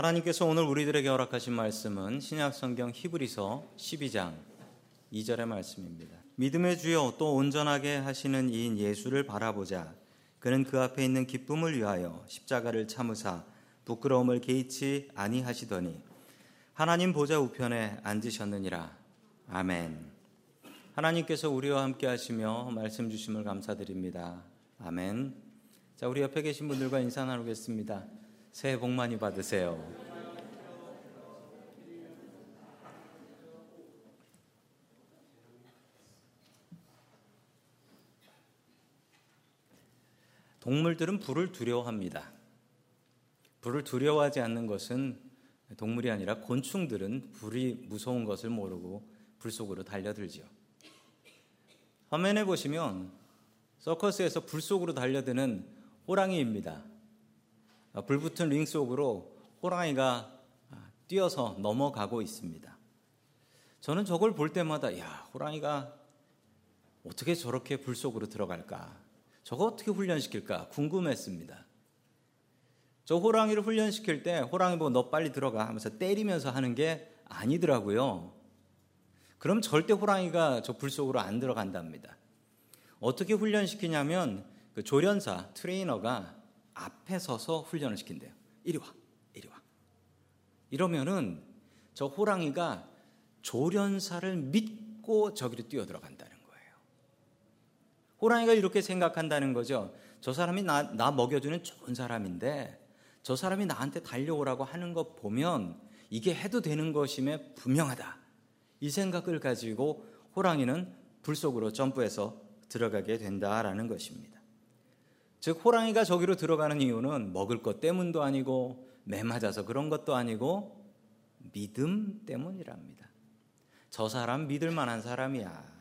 하나님께서 오늘 우리들에게 허락하신 말씀은 신약 성경 히브리서 12장 2절의 말씀입니다. 믿음의 주여 또 온전하게 하시는 이인 예수를 바라보자. 그는 그 앞에 있는 기쁨을 위하여 십자가를 참으사 부끄러움을 개의치 아니하시더니 하나님 보좌 우편에 앉으셨느니라. 아멘. 하나님께서 우리와 함께 하시며 말씀 주심을 감사드립니다. 아멘. 자, 우리 옆에 계신 분들과 인사 나누겠습니다. 새해 복 많이 받으세요. 동물들은 불을 두려워합니다. 불을 두려워하지 않는 것은 동물이 아니라 곤충들은 불이 무서운 것을 모르고 불 속으로 달려들죠. 화면에 보시면 서커스에서 불 속으로 달려드는 호랑이입니다. 불붙은 링 속으로 호랑이가 뛰어서 넘어가고 있습니다. 저는 저걸 볼 때마다 야 호랑이가 어떻게 저렇게 불 속으로 들어갈까? 저거 어떻게 훈련시킬까? 궁금했습니다. 저 호랑이를 훈련시킬 때 호랑이 보고 너 빨리 들어가 하면서 때리면서 하는 게 아니더라고요. 그럼 절대 호랑이가 저 불 속으로 안 들어간답니다. 어떻게 훈련시키냐면 그 조련사 트레이너가 앞에 서서 훈련을 시킨대요. 이리 와, 이리 와. 이러면은 저 호랑이가 조련사를 믿고 저기로 뛰어 들어간다는 거예요. 호랑이가 이렇게 생각한다는 거죠. 저 사람이 나, 나 먹여주는 좋은 사람인데 저 사람이 나한테 달려오라고 하는 것 보면 이게 해도 되는 것임에 분명하다. 이 생각을 가지고 호랑이는 불 속으로 점프해서 들어가게 된다라는 것입니다. 즉 호랑이가 저기로 들어가는 이유는 먹을 것 때문도 아니고 매 맞아서 그런 것도 아니고 믿음 때문이랍니다. 저 사람 믿을 만한 사람이야.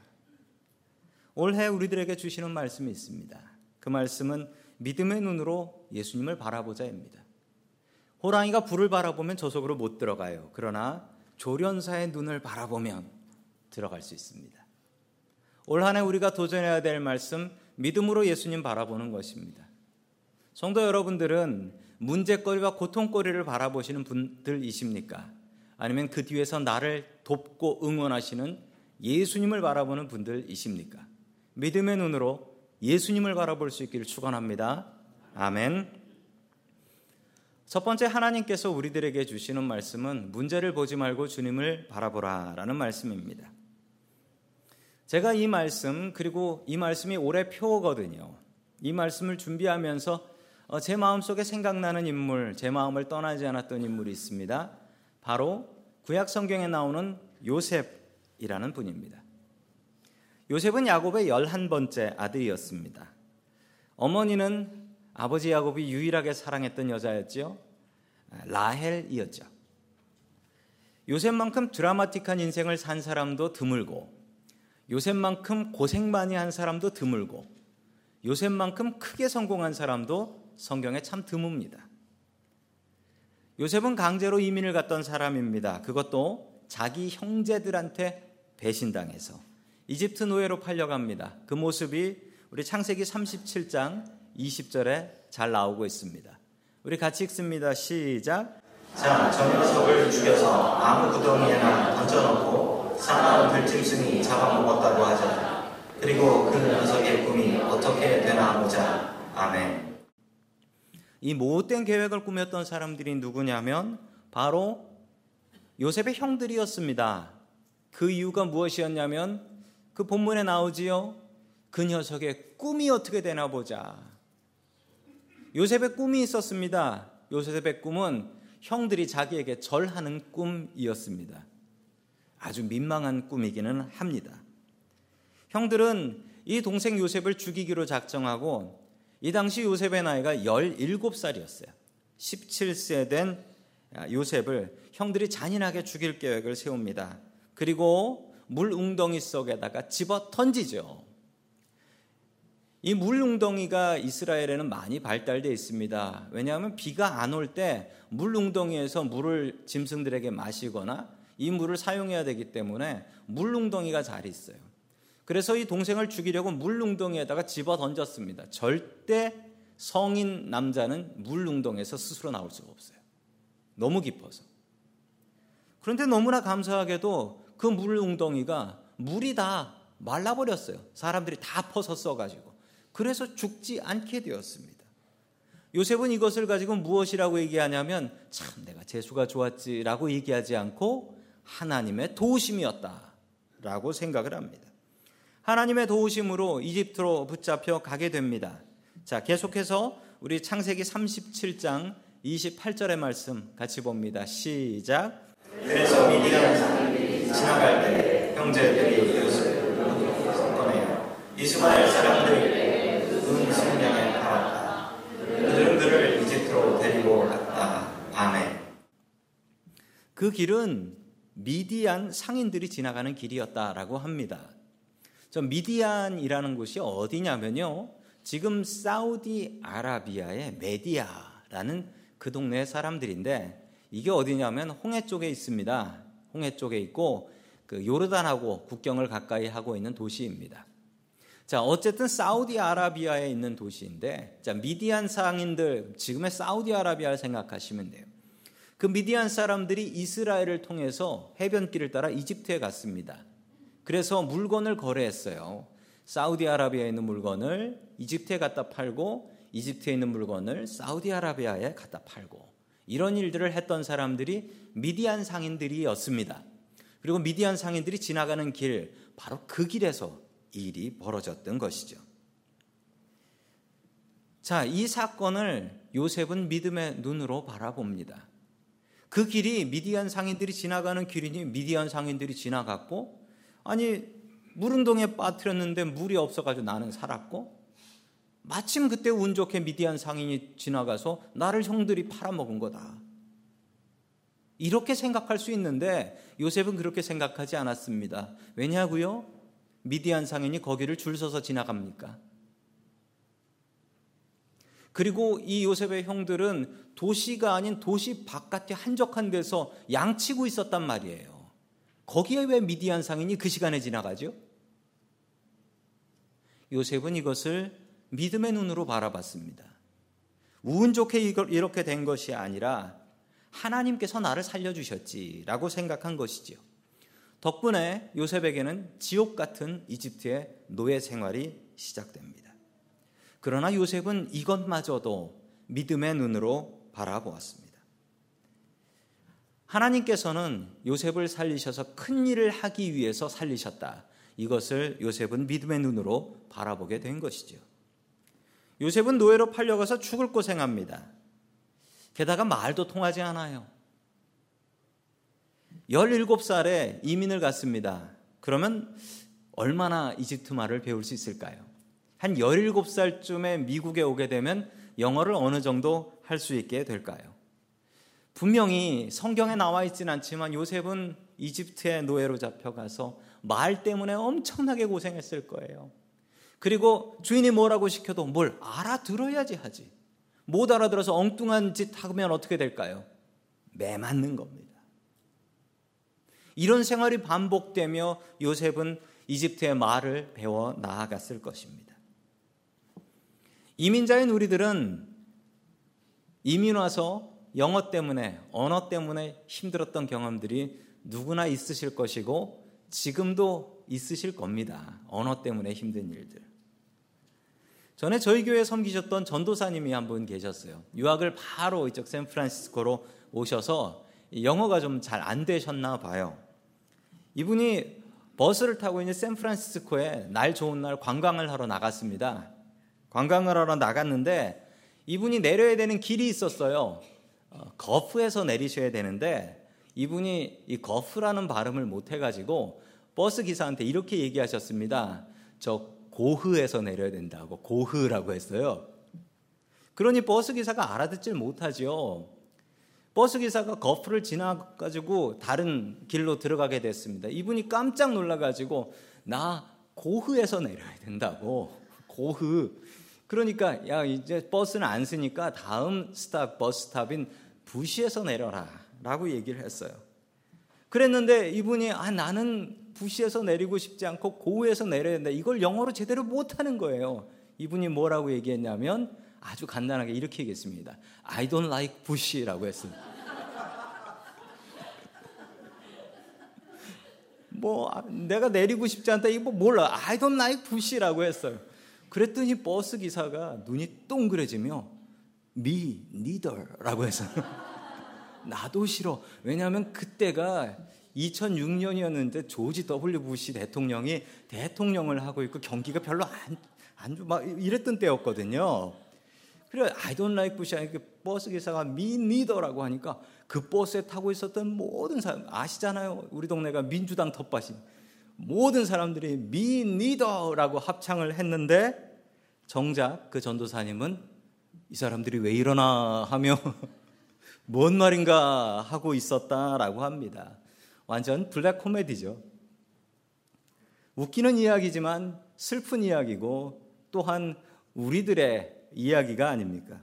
올해 우리들에게 주시는 말씀이 있습니다. 그 말씀은 믿음의 눈으로 예수님을 바라보자입니다. 호랑이가 불을 바라보면 저 속으로 못 들어가요. 그러나 조련사의 눈을 바라보면 들어갈 수 있습니다. 올 한해 우리가 도전해야 될 말씀, 믿음으로 예수님 바라보는 것입니다. 성도 여러분들은 문제거리와 고통거리를 바라보시는 분들이십니까? 아니면 그 뒤에서 나를 돕고 응원하시는 예수님을 바라보는 분들이십니까? 믿음의 눈으로 예수님을 바라볼 수 있기를 축원합니다. 아멘. 첫 번째 하나님께서 우리들에게 주시는 말씀은 문제를 보지 말고 주님을 바라보라라는 말씀입니다. 제가 이 말씀 그리고 이 말씀이 올해 표거든요. 이 말씀을 준비하면서 어, 제 마음속에 생각나는 인물, 제 마음을 떠나지 않았던 인물이 있습니다. 바로 구약 성경에 나오는 요셉이라는 분입니다. 요셉은 야곱의 열한 번째 아들이었습니다. 어머니는 아버지 야곱이 유일하게 사랑했던 여자였지요. 라헬이었죠. 요셉만큼 드라마틱한 인생을 산 사람도 드물고 요셉만큼 고생 많이 한 사람도 드물고 요셉만큼 크게 성공한 사람도 성경에 참 드뭅니다. 요셉은 강제로 이민을 갔던 사람입니다. 그것도 자기 형제들한테 배신당해서 이집트 노예로 팔려갑니다. 그 모습이 우리 창세기 37장 20절에 잘 나오고 있습니다. 우리 같이 읽습니다. 시작. 자, 저 녀석을 죽여서 아무 구덩이에나 던져놓고 사나운 들짐승이 잡아먹었다고 하자. 그리고 그 녀석의 꿈이 어떻게 되나 보자. 아멘. 이 못된 계획을 꾸몄던 사람들이 누구냐면 바로 요셉의 형들이었습니다. 그 이유가 무엇이었냐면 그 본문에 나오지요. 그 녀석의 꿈이 어떻게 되나 보자. 요셉의 꿈이 있었습니다. 요셉의 꿈은 형들이 자기에게 절하는 꿈이었습니다. 아주 민망한 꿈이기는 합니다. 형들은 이 동생 요셉을 죽이기로 작정하고 이 당시 요셉의 나이가 17살이었어요. 17세 된 요셉을 형들이 잔인하게 죽일 계획을 세웁니다. 그리고 물 웅덩이 속에다가 집어 던지죠. 이 물웅덩이가 이스라엘에는 많이 발달되어 있습니다. 왜냐하면 비가 안 올 때 물웅덩이에서 물을 짐승들에게 마시거나 이 물을 사용해야 되기 때문에 물웅덩이가 잘 있어요. 그래서 이 동생을 죽이려고 물웅덩이에다가 집어 던졌습니다. 절대 성인 남자는 물웅덩이에서 스스로 나올 수가 없어요. 너무 깊어서. 그런데 너무나 감사하게도 그 물웅덩이가 물이 다 말라버렸어요. 사람들이 다 퍼서 써가지고. 그래서 죽지 않게 되었습니다. 요셉은 이것을 가지고 무엇이라고 얘기하냐면 참 내가 재수가 좋았지라고 얘기하지 않고 하나님의 도우심이었다라고 생각을 합니다. 하나님의 도우심으로 이집트로 붙잡혀 가게 됩니다. 자, 계속해서 우리 창세기 37장 28절의 말씀 같이 봅니다. 시작. 그래서 미디안 지나갈 때 형제들이 요셉을 꺼내어 이스마엘 사람들 은 성량에 팔았다. 그들은 이집트로 데리고 갔다. 아멘. 그 길은 미디안 상인들이 지나가는 길이었다라고 합니다. 저 미디안이라는 곳이 어디냐면요. 지금 사우디 아라비아의 메디아라는 그 동네 사람들인데 이게 어디냐면 홍해 쪽에 있습니다. 홍해 쪽에 있고 그 요르단하고 국경을 가까이 하고 있는 도시입니다. 자, 어쨌든 사우디아라비아에 있는 도시인데 자, 미디안 상인들 지금의 사우디아라비아를 생각하시면 돼요. 그 미디안 사람들이 이스라엘을 통해서 해변길을 따라 이집트에 갔습니다. 그래서 물건을 거래했어요. 사우디아라비아에 있는 물건을 이집트에 갖다 팔고 이집트에 있는 물건을 사우디아라비아에 갖다 팔고 이런 일들을 했던 사람들이 미디안 상인들이었습니다. 그리고 미디안 상인들이 지나가는 길, 바로 그 길에서 일이 벌어졌던 것이죠. 자, 이 사건을 요셉은 믿음의 눈으로 바라봅니다. 그 길이 미디안 상인들이 지나가는 길이니 미디안 상인들이 지나갔고, 아니, 물운동에 빠뜨렸는데 물이 없어가지고 나는 살았고, 마침 그때 운 좋게 미디안 상인이 지나가서 나를 형들이 팔아먹은 거다. 이렇게 생각할 수 있는데 요셉은 그렇게 생각하지 않았습니다. 왜냐고요? 미디안 상인이 거기를 줄 서서 지나갑니까? 그리고 이 요셉의 형들은 도시가 아닌 도시 바깥의 한적한 데서 양치고 있었단 말이에요. 거기에 왜 미디안 상인이 그 시간에 지나가죠? 요셉은 이것을 믿음의 눈으로 바라봤습니다. 운 좋게 이렇게 된 것이 아니라 하나님께서 나를 살려주셨지라고 생각한 것이지요. 덕분에 요셉에게는 지옥 같은 이집트의 노예 생활이 시작됩니다. 그러나 요셉은 이것마저도 믿음의 눈으로 바라보았습니다. 하나님께서는 요셉을 살리셔서 큰 일을 하기 위해서 살리셨다. 이것을 요셉은 믿음의 눈으로 바라보게 된 것이죠. 요셉은 노예로 팔려가서 죽을 고생합니다. 게다가 말도 통하지 않아요. 17살에 이민을 갔습니다. 그러면 얼마나 이집트 말을 배울 수 있을까요? 한 17살쯤에 미국에 오게 되면 영어를 어느 정도 할 수 있게 될까요? 분명히 성경에 나와 있지는 않지만 요셉은 이집트의 노예로 잡혀가서 말 때문에 엄청나게 고생했을 거예요. 그리고 주인이 뭐라고 시켜도 뭘 알아들어야지 하지. 못 알아들어서 엉뚱한 짓 하면 어떻게 될까요? 매 맞는 겁니다. 이런 생활이 반복되며 요셉은 이집트의 말을 배워 나아갔을 것입니다. 이민자인 우리들은 이민 와서 영어 때문에, 언어 때문에 힘들었던 경험들이 누구나 있으실 것이고 지금도 있으실 겁니다. 언어 때문에 힘든 일들. 전에 저희 교회 섬기셨던 전도사님이 한 분 계셨어요. 유학을 바로 이쪽 샌프란시스코로 오셔서 영어가 좀 잘 안 되셨나 봐요. 이분이 버스를 타고 있는 샌프란시스코에 날 좋은 날 관광을 하러 나갔습니다. 관광을 하러 나갔는데 이분이 내려야 되는 길이 있었어요. 어, 거프에서 내리셔야 되는데 이분이 이 거프라는 발음을 못 해가지고 버스 기사한테 이렇게 얘기하셨습니다. 저 고흐에서 내려야 된다고 고흐라고 했어요. 그러니 버스 기사가 알아듣질 못하지요. 버스 기사가 거프를 지나가지고 다른 길로 들어가게 됐습니다. 이분이 깜짝 놀라가지고 나 고흐에서 내려야 된다고 고흐. 그러니까 야 이제 버스는 안 서니까 다음 stop bus stop인 부시에서 내려라라고 얘기를 했어요. 그랬는데 이분이 아 나는 부시에서 내리고 싶지 않고 고우에서 내려야 된다. 이걸 영어로 제대로 못 하는 거예요. 이분이 뭐라고 얘기했냐면 아주 간단하게 이렇게 얘기했습니다. I don't like Bush라고 했습니다. 뭐 아, 내가 내리고 싶지 않다 이거 뭐 몰라. I don't like Bush라고 했어요. 그랬더니 버스 기사가 눈이 동그래지며 me neither라고 해서 나도 싫어. 왜냐하면 그때가 2006년이었는데 조지 W 부시 대통령이 대통령을 하고 있고 경기가 별로 안, 안, 막 이랬던 때였거든요. 그래, I don't like 부시 하니까 버스 기사가 me neither라고 하니까 그 버스에 타고 있었던 모든 사람, 아시잖아요. 우리 동네가 민주당 텃밭이. 모든 사람들이 neither라고 합창을 했는데 정작 그 전도사님은 이 사람들이 왜 이러나 하며 뭔 말인가 하고 있었다라고 합니다. 완전 블랙 코미디죠. 웃기는 이야기지만 슬픈 이야기고 또한 우리들의 이야기가 아닙니까?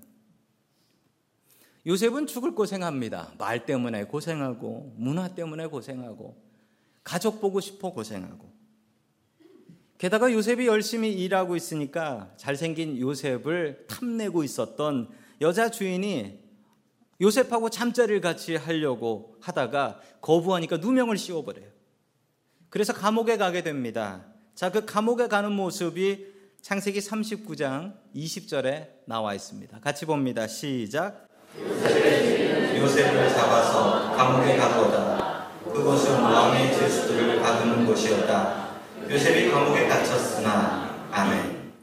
요셉은 죽을 고생합니다. 말 때문에 고생하고, 문화 때문에 고생하고, 가족 보고 싶어 고생하고. 게다가 요셉이 열심히 일하고 있으니까 잘생긴 요셉을 탐내고 있었던 여자 주인이 요셉하고 잠자리를 같이 하려고 하다가 거부하니까 누명을 씌워버려요. 그래서 감옥에 가게 됩니다. 자, 그 감옥에 가는 모습이 창세기 39장 20절에 나와 있습니다. 같이 봅니다. 시작. 요셉을 잡아서 감옥에 가두었다. 그곳은 왕의 죄수들을 가두는 곳이었다. 요셉이 감옥에 갇혔으나 아멘.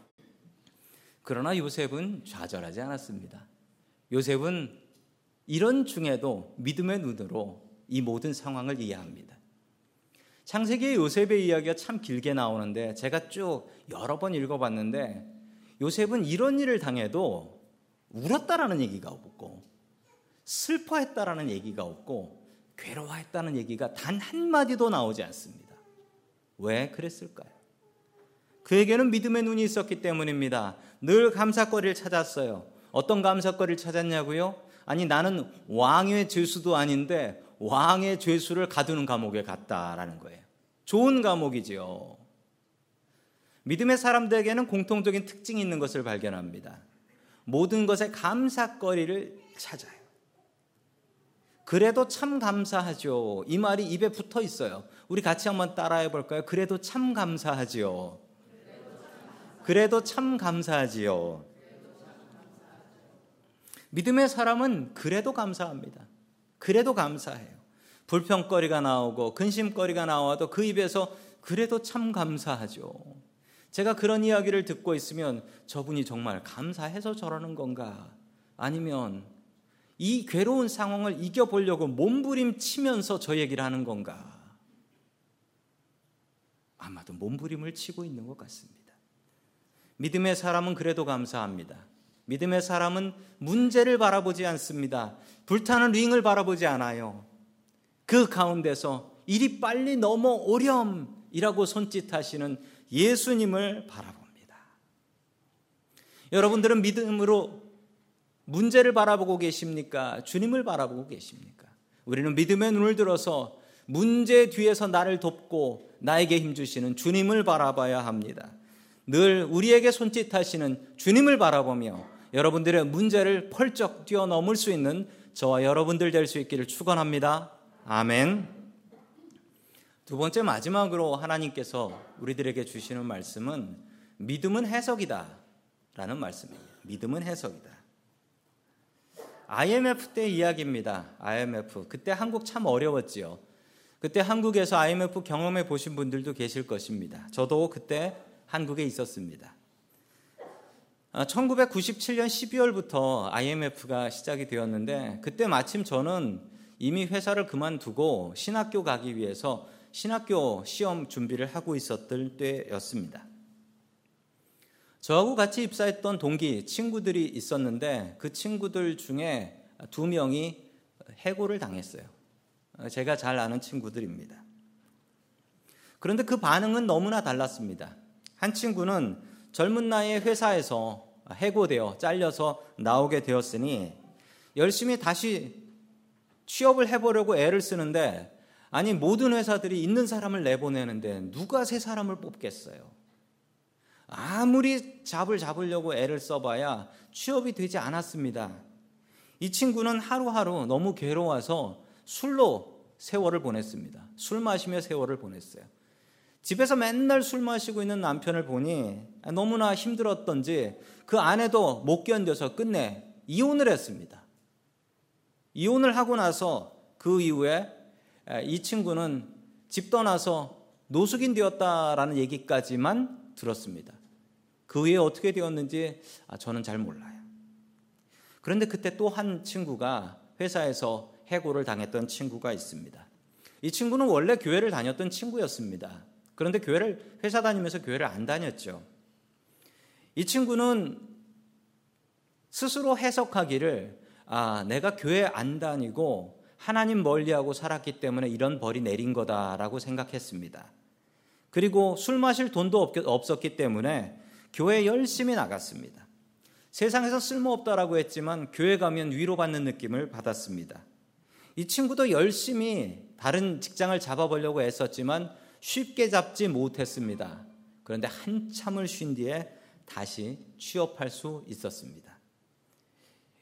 그러나 요셉은 좌절하지 않았습니다. 요셉은 이런 중에도 믿음의 눈으로 이 모든 상황을 이해합니다. 창세기의 요셉의 이야기가 참 길게 나오는데 제가 쭉 여러 번 읽어봤는데 요셉은 이런 일을 당해도 울었다라는 얘기가 없고 슬퍼했다라는 얘기가 없고 괴로워했다는 얘기가 단 한마디도 나오지 않습니다. 왜 그랬을까요? 그에게는 믿음의 눈이 있었기 때문입니다. 늘 감사거리를 찾았어요. 어떤 감사거리를 찾았냐고요? 아니 나는 왕의 죄수도 아닌데 왕의 죄수를 가두는 감옥에 갔다라는 거예요. 좋은 감옥이지요. 믿음의 사람들에게는 공통적인 특징이 있는 것을 발견합니다. 모든 것에 감사거리를 찾아요. 그래도 참 감사하죠. 이 말이 입에 붙어 있어요. 우리 같이 한번 따라해 볼까요? 그래도 참 감사하지요. 그래도 참 감사하지요. 믿음의 사람은 그래도 감사합니다. 그래도 감사해요. 불평거리가 나오고 근심거리가 나와도 그 입에서 그래도 참 감사하죠. 제가 그런 이야기를 듣고 있으면 저분이 정말 감사해서 저러는 건가? 아니면 이 괴로운 상황을 이겨보려고 몸부림치면서 저 얘기를 하는 건가? 아마도 몸부림을 치고 있는 것 같습니다. 믿음의 사람은 그래도 감사합니다. 믿음의 사람은 문제를 바라보지 않습니다. 불타는 링을 바라보지 않아요. 그 가운데서 일이 빨리 넘어오렴이라고 손짓하시는 예수님을 바라봅니다. 여러분들은 믿음으로 문제를 바라보고 계십니까? 주님을 바라보고 계십니까? 우리는 믿음의 눈을 들어서 문제 뒤에서 나를 돕고 나에게 힘주시는 주님을 바라봐야 합니다. 늘 우리에게 손짓하시는 주님을 바라보며 여러분들의 문제를 펄쩍 뛰어넘을 수 있는 저와 여러분들 될 수 있기를 축원합니다. 아멘. 두 번째 마지막으로 하나님께서 우리들에게 주시는 말씀은 믿음은 해석이다라는 말씀입니다. 믿음은 해석이다. IMF 때 이야기입니다. IMF. 그때 한국 참 어려웠지요. 그때 한국에서 IMF 경험해 보신 분들도 계실 것입니다. 저도 그때 한국에 있었습니다. 1997년 아, 12월부터 IMF가 시작이 되었는데 그때 마침 저는 이미 회사를 그만두고 신학교 가기 위해서 신학교 시험 준비를 하고 있었을 때였습니다. 저하고 같이 입사했던 동기 친구들이 있었는데 그 친구들 중에 두 명이 해고를 당했어요. 제가 잘 아는 친구들입니다. 그런데 그 반응은 너무나 달랐습니다. 한 친구는 젊은 나이에 회사에서 해고되어 잘려서 나오게 되었으니 열심히 다시 취업을 해보려고 애를 쓰는데 아니 모든 회사들이 있는 사람을 내보내는데 누가 새 사람을 뽑겠어요? 아무리 잡을 잡으려고 애를 써봐야 취업이 되지 않았습니다. 이 친구는 하루하루 너무 괴로워서 술로 세월을 보냈습니다. 술 마시며 세월을 보냈어요. 집에서 맨날 술 마시고 있는 남편을 보니 너무나 힘들었던지 그 아내도 못 견뎌서 끝내 이혼을 했습니다. 이혼을 하고 나서 그 이후에 이 친구는 집 떠나서 노숙인 되었다라는 얘기까지만 들었습니다. 그 후에 어떻게 되었는지 아, 저는 잘 몰라요. 그런데 그때 또 한 친구가 회사에서 해고를 당했던 친구가 있습니다. 이 친구는 원래 교회를 다녔던 친구였습니다. 그런데 교회를 회사 다니면서 교회를 안 다녔죠. 이 친구는 스스로 해석하기를 아, 내가 교회 안 다니고 하나님 멀리하고 살았기 때문에 이런 벌이 내린 거다라고 생각했습니다. 그리고 술 마실 돈도 없었기 때문에 교회 열심히 나갔습니다. 세상에서 쓸모없다라고 했지만 교회 가면 위로받는 느낌을 받았습니다. 이 친구도 열심히 다른 직장을 잡아보려고 애썼지만 쉽게 잡지 못했습니다. 그런데 한참을 쉰 뒤에 다시 취업할 수 있었습니다.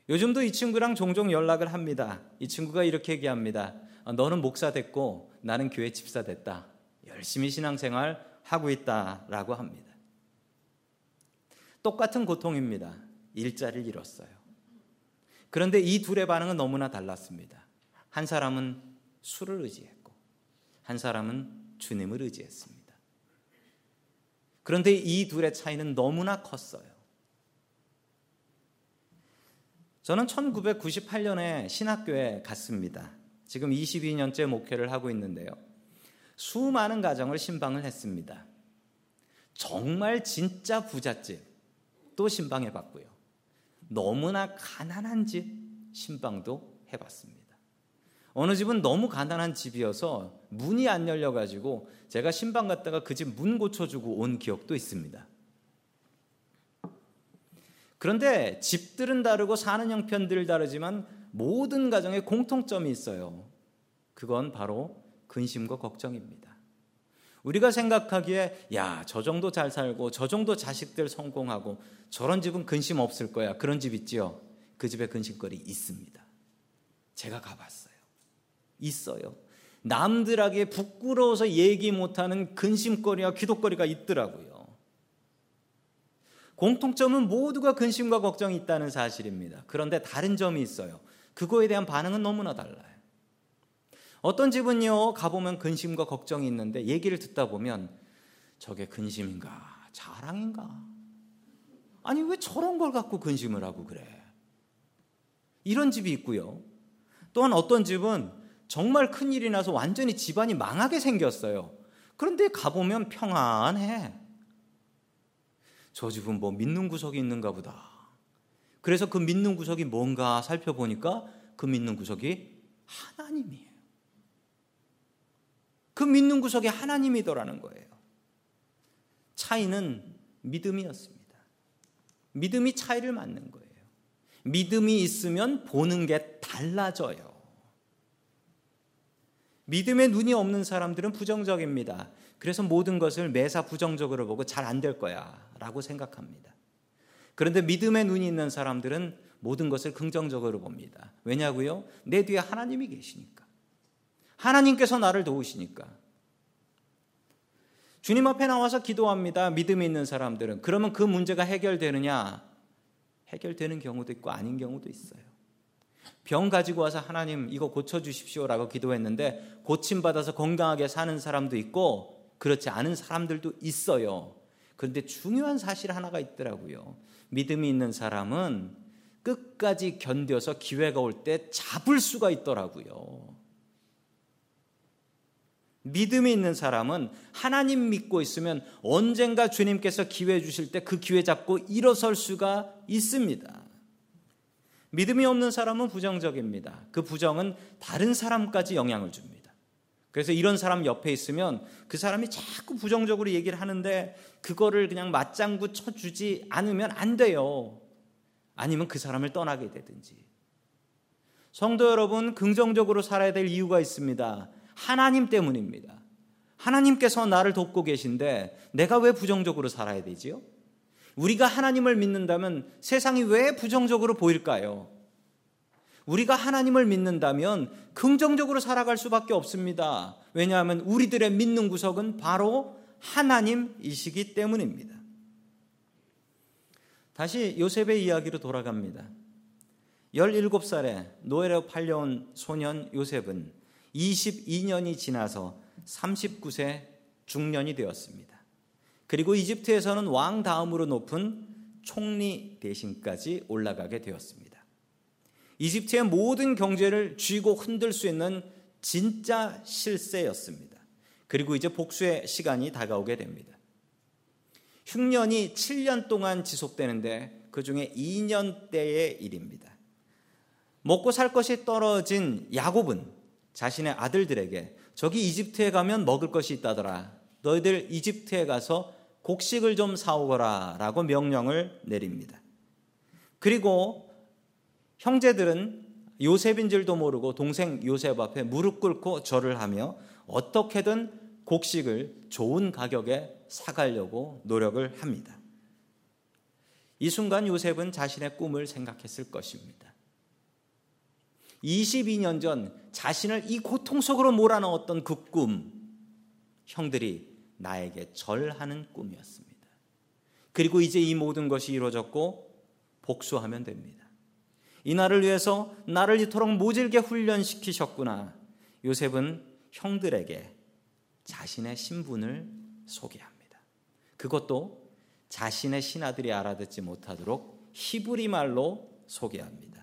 요즘도 이 친구랑 종종 연락을 합니다. 이 친구가 이렇게 얘기합니다. 아, 너는 목사 됐고 나는 교회 집사 됐다. 열심히 신앙생활 하고 있다라고 합니다. 똑같은 고통입니다. 일자리를 잃었어요. 그런데 이 둘의 반응은 너무나 달랐습니다. 한 사람은 술을 의지했고 한 사람은 주님을 의지했습니다. 그런데 이 둘의 차이는 너무나 컸어요. 저는 1998년에 신학교에 갔습니다. 지금 22년째 목회를 하고 있는데요. 수많은 가정을 신방을 했습니다. 정말 진짜 부잣집 또 신방해 봤고요. 너무나 가난한 집 신방도 해 봤습니다. 어느 집은 너무 가난한 집이어서 문이 안 열려 가지고 제가 신방 갔다가 그 집 문 고쳐 주고 온 기억도 있습니다. 그런데 집들은 다르고 사는 형편들 다르지만 모든 가정에 공통점이 있어요. 그건 바로 근심과 걱정입니다. 우리가 생각하기에 야, 저 정도 잘 살고 저 정도 자식들 성공하고 저런 집은 근심 없을 거야. 그런 집 있지요. 그 집에 근심거리 있습니다. 제가 가봤어요. 있어요. 남들에게 부끄러워서 얘기 못하는 근심거리와 기도거리가 있더라고요. 공통점은 모두가 근심과 걱정이 있다는 사실입니다. 그런데 다른 점이 있어요. 그거에 대한 반응은 너무나 달라요. 어떤 집은요, 가보면 근심과 걱정이 있는데 얘기를 듣다 보면 저게 근심인가, 자랑인가? 아니, 왜 저런 걸 갖고 근심을 하고 그래? 이런 집이 있고요. 또한 어떤 집은 정말 큰일이 나서 완전히 집안이 망하게 생겼어요. 그런데 가보면 평안해. 저 집은 뭐 믿는 구석이 있는가 보다. 그래서 그 믿는 구석이 뭔가 살펴보니까 그 믿는 구석이 하나님이에요. 그 믿는 구석이 하나님이더라는 거예요. 차이는 믿음이었습니다. 믿음이 차이를 맞는 거예요. 믿음이 있으면 보는 게 달라져요. 믿음의 눈이 없는 사람들은 부정적입니다. 그래서 모든 것을 매사 부정적으로 보고 잘 안 될 거야 라고 생각합니다. 그런데 믿음의 눈이 있는 사람들은 모든 것을 긍정적으로 봅니다. 왜냐고요? 내 뒤에 하나님이 계시니까. 하나님께서 나를 도우시니까. 주님 앞에 나와서 기도합니다. 믿음이 있는 사람들은. 그러면 그 문제가 해결되느냐? 해결되는 경우도 있고 아닌 경우도 있어요. 병 가지고 와서 하나님 이거 고쳐 주십시오라고 기도했는데 고침 받아서 건강하게 사는 사람도 있고 그렇지 않은 사람들도 있어요. 그런데 중요한 사실 하나가 있더라고요. 믿음이 있는 사람은 끝까지 견뎌서 기회가 올 때 잡을 수가 있더라고요. 믿음이 있는 사람은 하나님 믿고 있으면 언젠가 주님께서 기회 주실 때 그 기회 잡고 일어설 수가 있습니다. 믿음이 없는 사람은 부정적입니다. 그 부정은 다른 사람까지 영향을 줍니다. 그래서 이런 사람 옆에 있으면 그 사람이 자꾸 부정적으로 얘기를 하는데 그거를 그냥 맞장구 쳐주지 않으면 안 돼요. 아니면 그 사람을 떠나게 되든지. 성도 여러분, 긍정적으로 살아야 될 이유가 있습니다. 하나님 때문입니다. 하나님께서 나를 돕고 계신데 내가 왜 부정적으로 살아야 되지요? 우리가 하나님을 믿는다면 세상이 왜 부정적으로 보일까요? 우리가 하나님을 믿는다면 긍정적으로 살아갈 수밖에 없습니다. 왜냐하면 우리들의 믿는 구석은 바로 하나님이시기 때문입니다. 다시 요셉의 이야기로 돌아갑니다. 17살에 노예로 팔려온 소년 요셉은 22년이 지나서 39세 중년이 되었습니다. 그리고 이집트에서는 왕 다음으로 높은 총리 대신까지 올라가게 되었습니다. 이집트의 모든 경제를 쥐고 흔들 수 있는 진짜 실세였습니다. 그리고 이제 복수의 시간이 다가오게 됩니다. 흉년이 7년 동안 지속되는데 그 중에 2년대의 일입니다. 먹고 살 것이 떨어진 야곱은 자신의 아들들에게 저기 이집트에 가면 먹을 것이 있다더라. 너희들 이집트에 가서 곡식을 좀 사오거라 라고 명령을 내립니다. 그리고 형제들은 요셉인 줄도 모르고 동생 요셉 앞에 무릎 꿇고 절을 하며 어떻게든 곡식을 좋은 가격에 사가려고 노력을 합니다. 이 순간 요셉은 자신의 꿈을 생각했을 것입니다. 22년 전 자신을 이 고통 속으로 몰아넣었던 그 꿈, 형들이 나에게 절하는 꿈이었습니다. 그리고 이제 이 모든 것이 이루어졌고 복수하면 됩니다. 이 날을 위해서 나를 이토록 모질게 훈련시키셨구나. 요셉은 형들에게 자신의 신분을 소개합니다. 그것도 자신의 신하들이 알아듣지 못하도록 히브리 말로 소개합니다.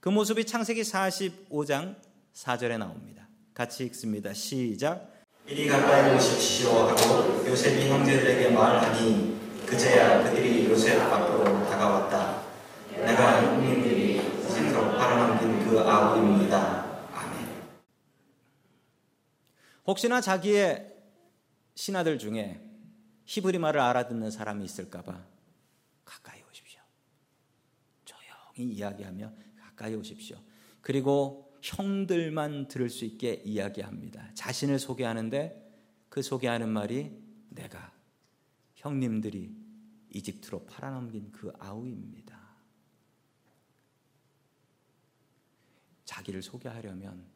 그 모습이 창세기 45장 4절에 나옵니다. 같이 읽습니다. 시작. 이리 가까이 오십시오 하고 요셉이 형제들에게 말하니 그제야 그들이 요셉 앞으로 다가왔다. 내가 형님들이 스스로 팔아넘긴 그 아우입니다. 아멘. 혹시나 자기의 신하들 중에 히브리 말을 알아듣는 사람이 있을까봐 가까이 오십시오. 조용히 이야기하며 가까이 오십시오. 그리고 형들만 들을 수 있게 이야기합니다. 자신을 소개하는데 그 소개하는 말이 내가 형님들이 이집트로 팔아넘긴 그 아우입니다. 자기를 소개하려면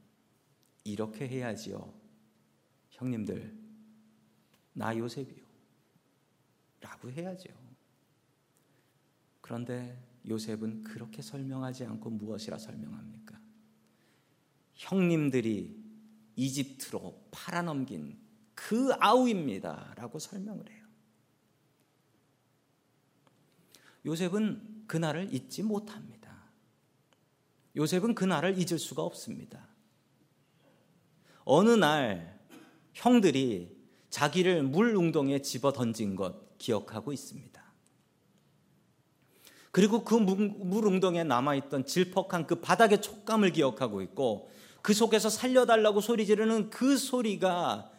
이렇게 해야지요. 형님들, 나 요셉이요. 라고 해야죠. 그런데 요셉은 그렇게 설명하지 않고 무엇이라 설명합니까? 형님들이 이집트로 팔아넘긴 그 아우입니다. 라고 설명을 해요. 요셉은 그날을 잊지 못합니다. 요셉은 그날을 잊을 수가 없습니다. 어느 날 형들이 자기를 물 웅덩이에 집어 던진 것 기억하고 있습니다. 그리고 그 물 웅덩이에 남아있던 질퍽한 그 바닥의 촉감을 기억하고 있고 그 속에서 살려달라고 소리 지르는 그 소리가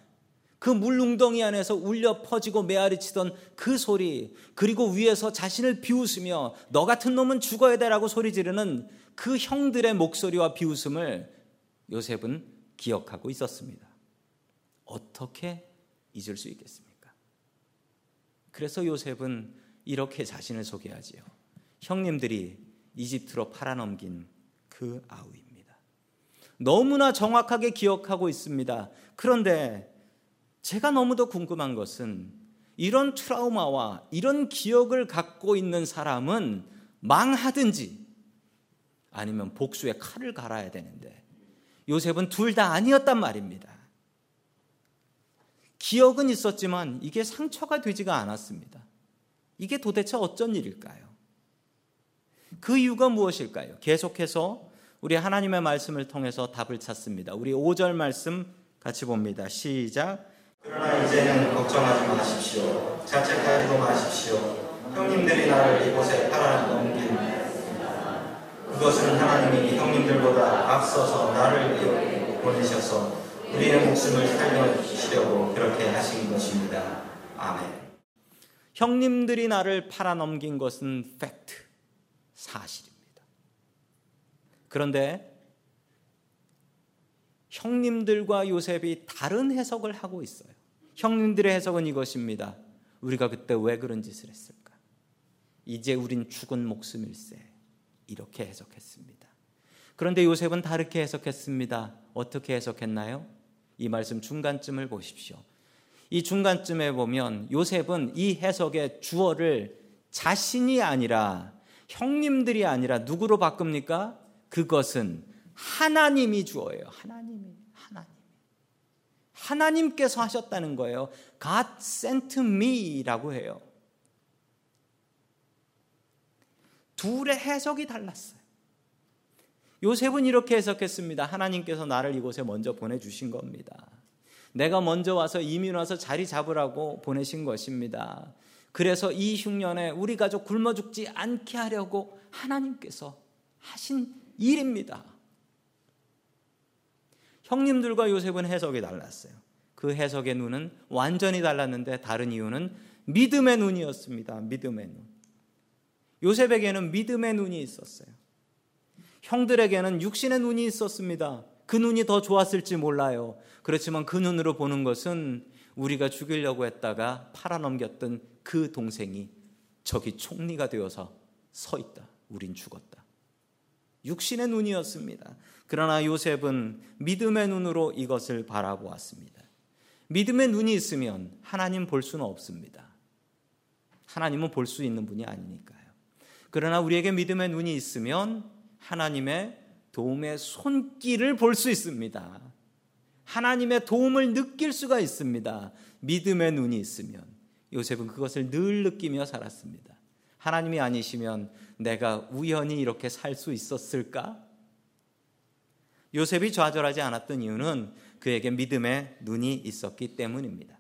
그 물웅덩이 안에서 울려 퍼지고 메아리 치던 그 소리, 그리고 위에서 자신을 비웃으며 너 같은 놈은 죽어야 되라고 소리 지르는 그 형들의 목소리와 비웃음을 요셉은 기억하고 있었습니다. 어떻게 잊을 수 있겠습니까? 그래서 요셉은 이렇게 자신을 소개하지요. 형님들이 이집트로 팔아넘긴 그 아우입니다. 너무나 정확하게 기억하고 있습니다. 그런데 제가 너무도 궁금한 것은 이런 트라우마와 이런 기억을 갖고 있는 사람은 망하든지 아니면 복수의 칼을 갈아야 되는데 요셉은 둘 다 아니었단 말입니다. 기억은 있었지만 이게 상처가 되지가 않았습니다. 이게 도대체 어쩐 일일까요? 그 이유가 무엇일까요? 계속해서 우리 하나님의 말씀을 통해서 답을 찾습니다. 우리 5절 말씀 같이 봅니다. 시작. 그러나 이제는 걱정하지 마십시오. 자책하지도 마십시오. 형님들이 나를 이곳에 팔아넘긴 그것은 하나님이 형님들보다 앞서서 나를 보내셔서 우리의 목숨을 살려주시려고 그렇게 하신 것입니다. 아멘. 형님들이 나를 팔아넘긴 것은 팩트, 사실입니다. 그런데 형님들과 요셉이 다른 해석을 하고 있어요. 형님들의 해석은 이것입니다. 우리가 그때 왜 그런 짓을 했을까? 이제 우린 죽은 목숨일세. 이렇게 해석했습니다. 그런데 요셉은 다르게 해석했습니다. 어떻게 해석했나요? 이 말씀 중간쯤을 보십시오. 이 중간쯤에 보면 요셉은 이 해석의 주어를 자신이 아니라 형님들이 아니라 누구로 바꿉니까? 그것은 하나님이 주어예요. 하나님이 하나님. 하나님께서 하셨다는 거예요. God sent me라고 해요. 둘의 해석이 달랐어요. 요셉은 이렇게 해석했습니다. 하나님께서 나를 이곳에 먼저 보내주신 겁니다. 내가 먼저 와서 이민 와서 자리 잡으라고 보내신 것입니다. 그래서 이 흉년에 우리 가족 굶어 죽지 않게 하려고 하나님께서 하신 일입니다. 형님들과 요셉은 해석이 달랐어요. 그 해석의 눈은 완전히 달랐는데 다른 이유는 믿음의 눈이었습니다. 믿음의 눈. 요셉에게는 믿음의 눈이 있었어요. 형들에게는 육신의 눈이 있었습니다. 그 눈이 더 좋았을지 몰라요. 그렇지만 그 눈으로 보는 것은 우리가 죽이려고 했다가 팔아넘겼던 그 동생이 저기 총리가 되어서 서 있다. 우린 죽었다. 육신의 눈이었습니다. 그러나 요셉은 믿음의 눈으로 이것을 바라보았습니다. 믿음의 눈이 있으면 하나님 볼 수는 없습니다. 하나님은 볼 수 있는 분이 아니니까요. 그러나 우리에게 믿음의 눈이 있으면 하나님의 도움의 손길을 볼 수 있습니다. 하나님의 도움을 느낄 수가 있습니다. 믿음의 눈이 있으면 요셉은 그것을 늘 느끼며 살았습니다. 하나님이 아니시면 내가 우연히 이렇게 살 수 있었을까? 요셉이 좌절하지 않았던 이유는 그에게 믿음의 눈이 있었기 때문입니다.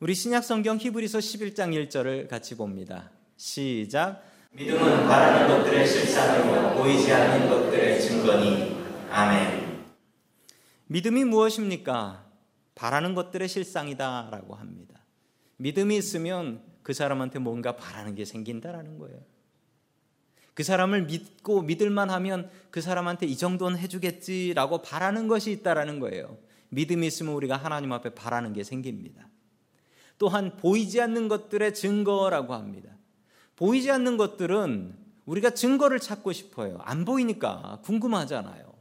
우리 신약 성경 히브리서 11장 1절을 같이 봅니다. 시작. 믿음은 바라는 것들의 실상이요 보이지 않는 것들의 증거니. 아멘. 믿음이 무엇입니까? 바라는 것들의 실상이다라고 합니다. 믿음이 있으면 그 사람한테 뭔가 바라는 게 생긴다라는 거예요. 그 사람을 믿고 믿을만 하면 그 사람한테 이 정도는 해주겠지라고 바라는 것이 있다라는 거예요. 믿음이 있으면 우리가 하나님 앞에 바라는 게 생깁니다. 또한 보이지 않는 것들의 증거라고 합니다. 보이지 않는 것들은 우리가 증거를 찾고 싶어요. 안 보이니까 궁금하잖아요.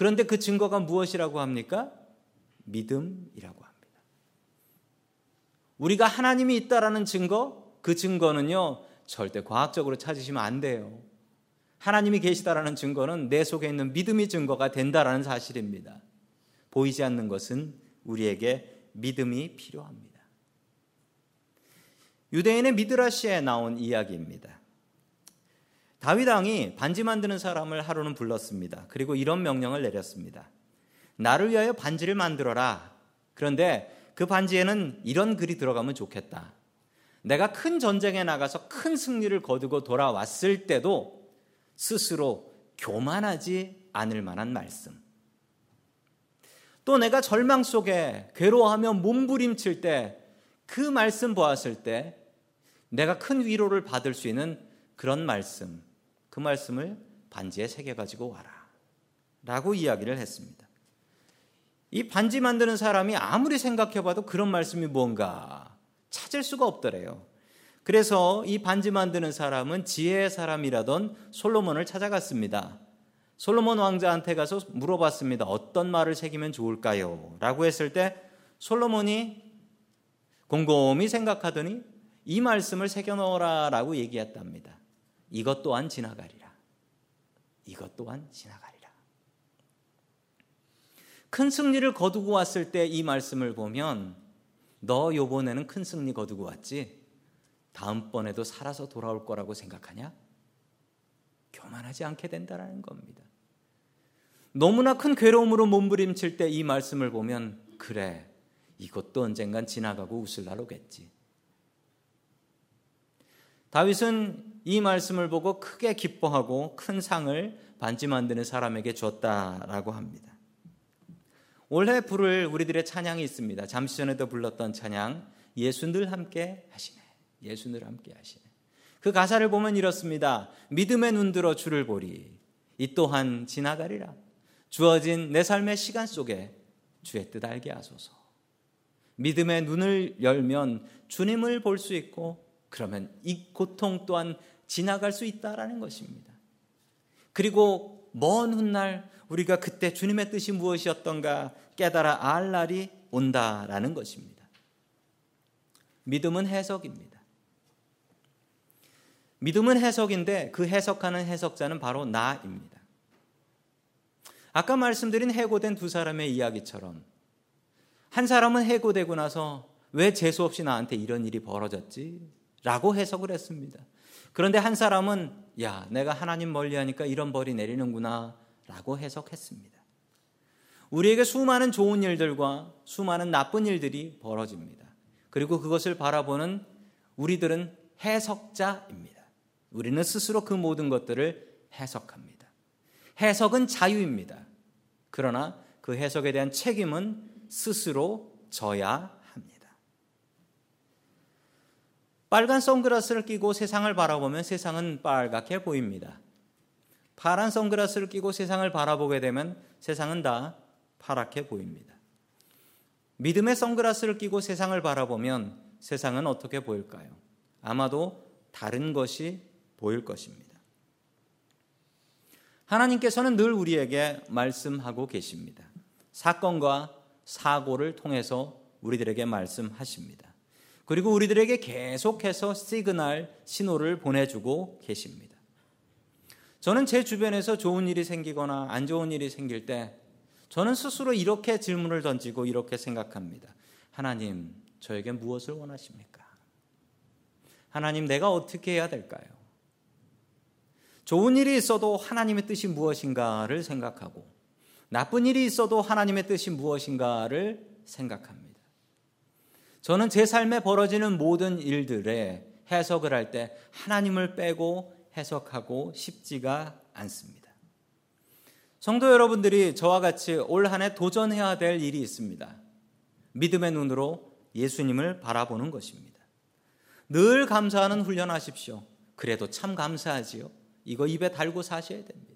그런데 그 증거가 무엇이라고 합니까? 믿음이라고 합니다. 우리가 하나님이 있다라는 증거, 그 증거는요, 절대 과학적으로 찾으시면 안 돼요. 하나님이 계시다라는 증거는 내 속에 있는 믿음이 증거가 된다라는 사실입니다. 보이지 않는 것은 우리에게 믿음이 필요합니다. 유대인의 미드라시에 나온 이야기입니다. 다윗 왕이 반지 만드는 사람을 하루는 불렀습니다. 그리고 이런 명령을 내렸습니다. 나를 위하여 반지를 만들어라. 그런데 그 반지에는 이런 글이 들어가면 좋겠다. 내가 큰 전쟁에 나가서 큰 승리를 거두고 돌아왔을 때도 스스로 교만하지 않을 만한 말씀. 또 내가 절망 속에 괴로워하며 몸부림칠 때 그 말씀 보았을 때 내가 큰 위로를 받을 수 있는 그런 말씀, 그 말씀을 반지에 새겨 가지고 와라. 라고 이야기를 했습니다. 이 반지 만드는 사람이 아무리 생각해 봐도 그런 말씀이 뭔가 찾을 수가 없더래요. 그래서 이 반지 만드는 사람은 지혜의 사람이라던 솔로몬을 찾아갔습니다. 솔로몬 왕자한테 가서 물어봤습니다. 어떤 말을 새기면 좋을까요? 라고 했을 때 솔로몬이 곰곰이 생각하더니 이 말씀을 새겨 넣어라 라고 얘기했답니다. 이것 또한 지나가리라. 이것 또한 지나가리라. 큰 승리를 거두고 왔을 때 이 말씀을 보면 너 요번에는 큰 승리 거두고 왔지? 다음번에도 살아서 돌아올 거라고 생각하냐? 교만하지 않게 된다는 겁니다. 너무나 큰 괴로움으로 몸부림칠 때 이 말씀을 보면 그래 이것도 언젠간 지나가고 웃을 날 오겠지. 다윗은 이 말씀을 보고 크게 기뻐하고 큰 상을 반지 만드는 사람에게 줬다라고 합니다. 올해 부를 우리들의 찬양이 있습니다. 잠시 전에도 불렀던 찬양 예수 늘 함께 하시네. 예수 늘 함께 하시네. 그 가사를 보면 이렇습니다. 믿음의 눈들어 주를 보리. 이 또한 지나가리라. 주어진 내 삶의 시간 속에 주의 뜻 알게 하소서. 믿음의 눈을 열면 주님을 볼 수 있고 그러면 이 고통 또한 지나갈 수 있다라는 것입니다. 그리고 먼 훗날 우리가 그때 주님의 뜻이 무엇이었던가 깨달아 알 날이 온다라는 것입니다. 믿음은 해석입니다. 믿음은 해석인데 그 해석하는 해석자는 바로 나입니다. 아까 말씀드린 해고된 두 사람의 이야기처럼 한 사람은 해고되고 나서 왜 재수 없이 나한테 이런 일이 벌어졌지? 라고 해석을 했습니다. 그런데 한 사람은 야, 내가 하나님 멀리 하니까 이런 벌이 내리는구나 라고 해석했습니다. 우리에게 수많은 좋은 일들과 수많은 나쁜 일들이 벌어집니다. 그리고 그것을 바라보는 우리들은 해석자입니다. 우리는 스스로 그 모든 것들을 해석합니다. 해석은 자유입니다. 그러나 그 해석에 대한 책임은 스스로 져야 합니다. 빨간 선글라스를 끼고 세상을 바라보면 세상은 빨갛게 보입니다. 파란 선글라스를 끼고 세상을 바라보게 되면 세상은 다 파랗게 보입니다. 믿음의 선글라스를 끼고 세상을 바라보면 세상은 어떻게 보일까요? 아마도 다른 것이 보일 것입니다. 하나님께서는 늘 우리에게 말씀하고 계십니다. 사건과 사고를 통해서 우리들에게 말씀하십니다. 그리고 우리들에게 계속해서 시그널, 신호를 보내주고 계십니다. 저는 제 주변에서 좋은 일이 생기거나 안 좋은 일이 생길 때 저는 스스로 이렇게 질문을 던지고 이렇게 생각합니다. 하나님, 저에게 무엇을 원하십니까? 하나님, 내가 어떻게 해야 될까요? 좋은 일이 있어도 하나님의 뜻이 무엇인가를 생각하고 나쁜 일이 있어도 하나님의 뜻이 무엇인가를 생각합니다. 저는 제 삶에 벌어지는 모든 일들에 해석을 할 때 하나님을 빼고 해석하고 싶지가 않습니다. 성도 여러분들이 저와 같이 올 한 해 도전해야 될 일이 있습니다. 믿음의 눈으로 예수님을 바라보는 것입니다. 늘 감사하는 훈련하십시오. 그래도 참 감사하지요. 이거 입에 달고 사셔야 됩니다.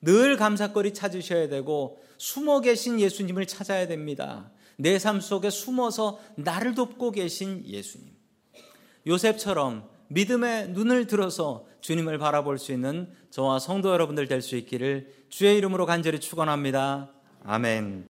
늘 감사거리 찾으셔야 되고 숨어 계신 예수님을 찾아야 됩니다. 내 삶 속에 숨어서 나를 돕고 계신 예수님. 요셉처럼 믿음의 눈을 들어서 주님을 바라볼 수 있는 저와 성도 여러분들 될 수 있기를 주의 이름으로 간절히 축원합니다. 아멘.